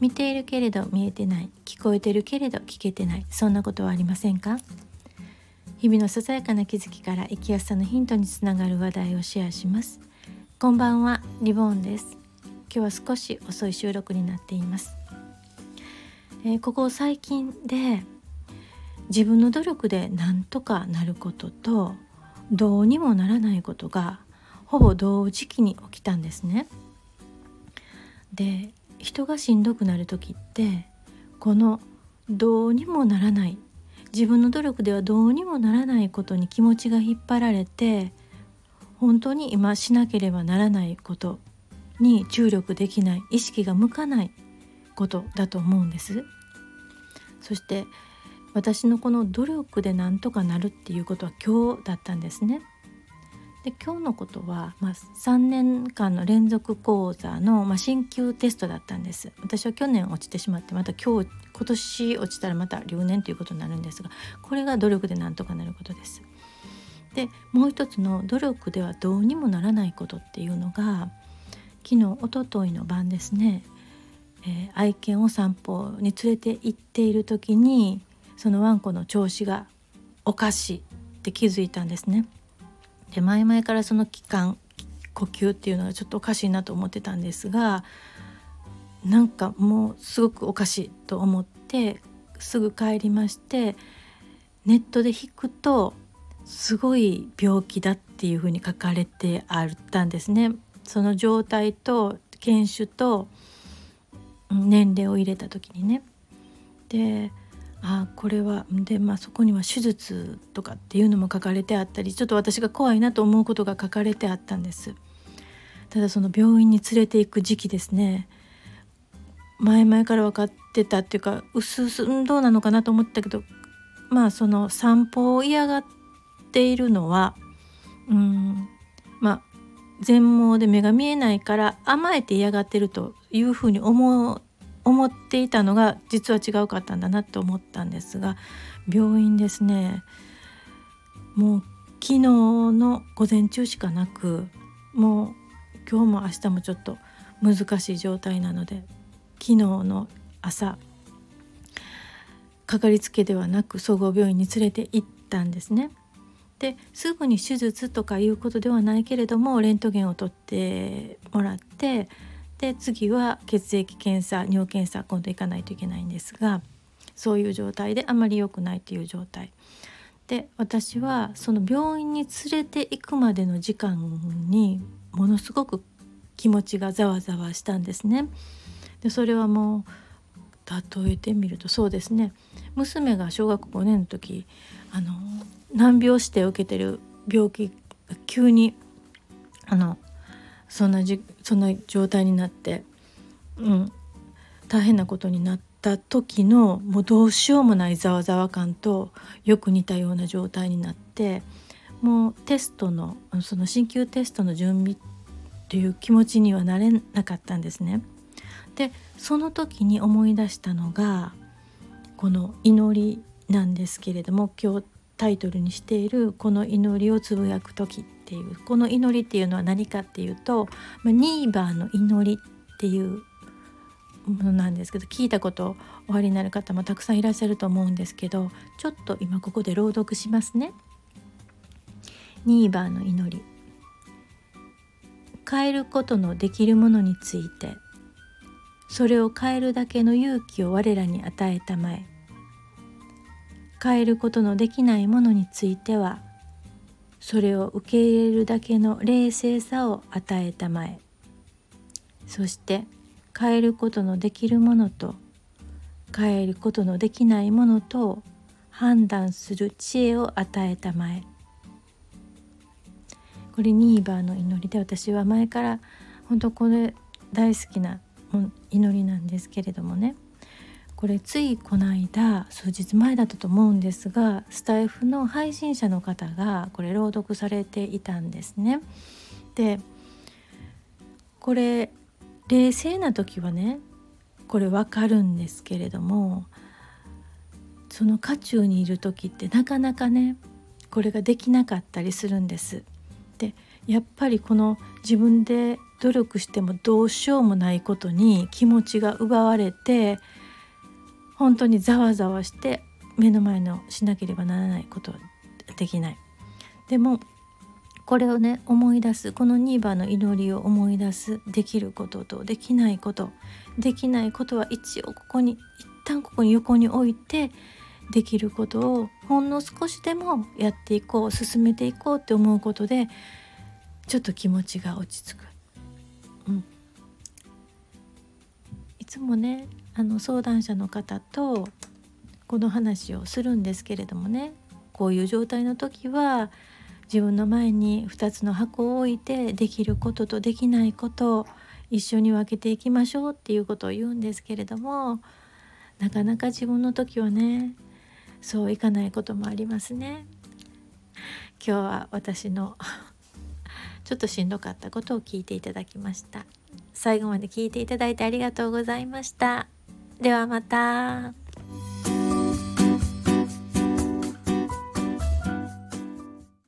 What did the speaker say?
見ているけれど見えてない。聞こえてるけれど聞けてない。そんなことはありませんか？日々のささやかな気づきから生きやすさのヒントにつながる話題をシェアします。こんばんはリボーンです。今日は少し遅い収録になっています、えー、ここ最近で自分の努力でなんとかなることとどうにもならないことがほぼ同時期に起きたんですね。で人がしんどくなる時ってこのどうにもならない自分の努力ではどうにもならないことに気持ちが引っ張られて本当に今しなければならないことに注力できない意識が向かないことだと思うんです。そして私のこの努力でなんとかなるっていうことは今日だったんですね。で今日のことは、まあ、3年間の連続講座の、まあ、進級テストだったんです。私は去年落ちてしまってまた今日今年落ちたらまた留年ということになるんですがこれが努力でなんとかなることです。でもう一つの努力ではどうにもならないことっていうのが昨日おとといの晩ですね、えー、愛犬を散歩に連れて行っている時にそのワンコの調子がおかしいって気づいたんですね。で前々からその期間呼吸っていうのはちょっとおかしいなと思ってたんですがなんかもうすごくおかしいと思ってすぐ帰りましてネットで引くとすごい病気だっていうふうに書かれてあったんですね。その状態と犬種と年齢を入れた時にね。であこれはで、まあ、そこには手術とかっていうのも書かれてあったりちょっと私が怖いなと思うことが書かれてあったんです。ただその病院に連れて行く時期ですね。前々から分かってたっていうかうすうすどうなのかなと思ったけどまあその散歩を嫌がっているのはうんまあ全盲で目が見えないから甘えて嫌がってるというふうに思思っていたのが実は違うかったんだなと思ったんですが病院ですねもう昨日の午前中しかなくもう今日も明日もちょっと難しい状態なので昨日の朝かかりつけではなく総合病院に連れて行ったんですね。ですぐに手術とかいうことではないけれどもレントゲンを取ってもらってで次は血液検査尿検査今度行かないといけないんですがそういう状態であまり良くないという状態で私はその病院に連れて行くまでの時間にものすごく気持ちがざわざわしたんですね。でそれはもう例えてみるとそうですね娘が小学5年の時あの難病指定を受けてる病気が急にあのそんなじそんな状態になって、うん、大変なことになった時のもうどうしようもないざわざわ感とよく似たような状態になってもうテストのその進級テストの準備という気持ちにはなれなかったんですね。でその時に思い出したのがこの祈りなんですけれども今日タイトルにしている「この祈りをつぶやく時」っていうこの祈りっていうのは何かっていうと、まあニーバーの祈りっていうものなんですけど聞いたことおありになる方もたくさんいらっしゃると思うんですけどちょっと今ここで朗読しますね。ニーバーの祈り。変えることのできるものについて。それを変えるだけの勇気を我らに与えたまえ。変えることのできないものについてはそれを受け入れるだけの冷静さを与えたまえ。そして変えることのできるものと変えることのできないものとを判断する知恵を与えたまえ。これニーバーの祈りで私は前から本当これ大好きな祈りなんですけれどもね。これついこの間数日前だったと思うんですがスタイフの配信者の方がこれ朗読されていたんですね。でこれ冷静な時はねこれわかるんですけれどもその渦中にいる時ってなかなかねこれができなかったりするんです。でやっぱりこの自分で努力してもどうしようもないことに気持ちが奪われて本当にざわざわして目の前のしなければならないことはできない。でもこれをね思い出すこの2番の祈りを思い出すできることとできないことできないことは一応ここに一旦ここに横に置いてできることをほんの少しでもやっていこう進めていこうって思うことでちょっと気持ちが落ち着く。うん、いつもねあの相談者の方とこの話をするんですけれどもねこういう状態の時は自分の前に2つの箱を置いてできることとできないことを一緒に分けていきましょうっていうことを言うんですけれどもなかなか自分の時はねそういかないこともありますね。今日は私の ちょっとしんどかったことを聞いていただきました。最後まで聞いていただいてありがとうございました。ではまた。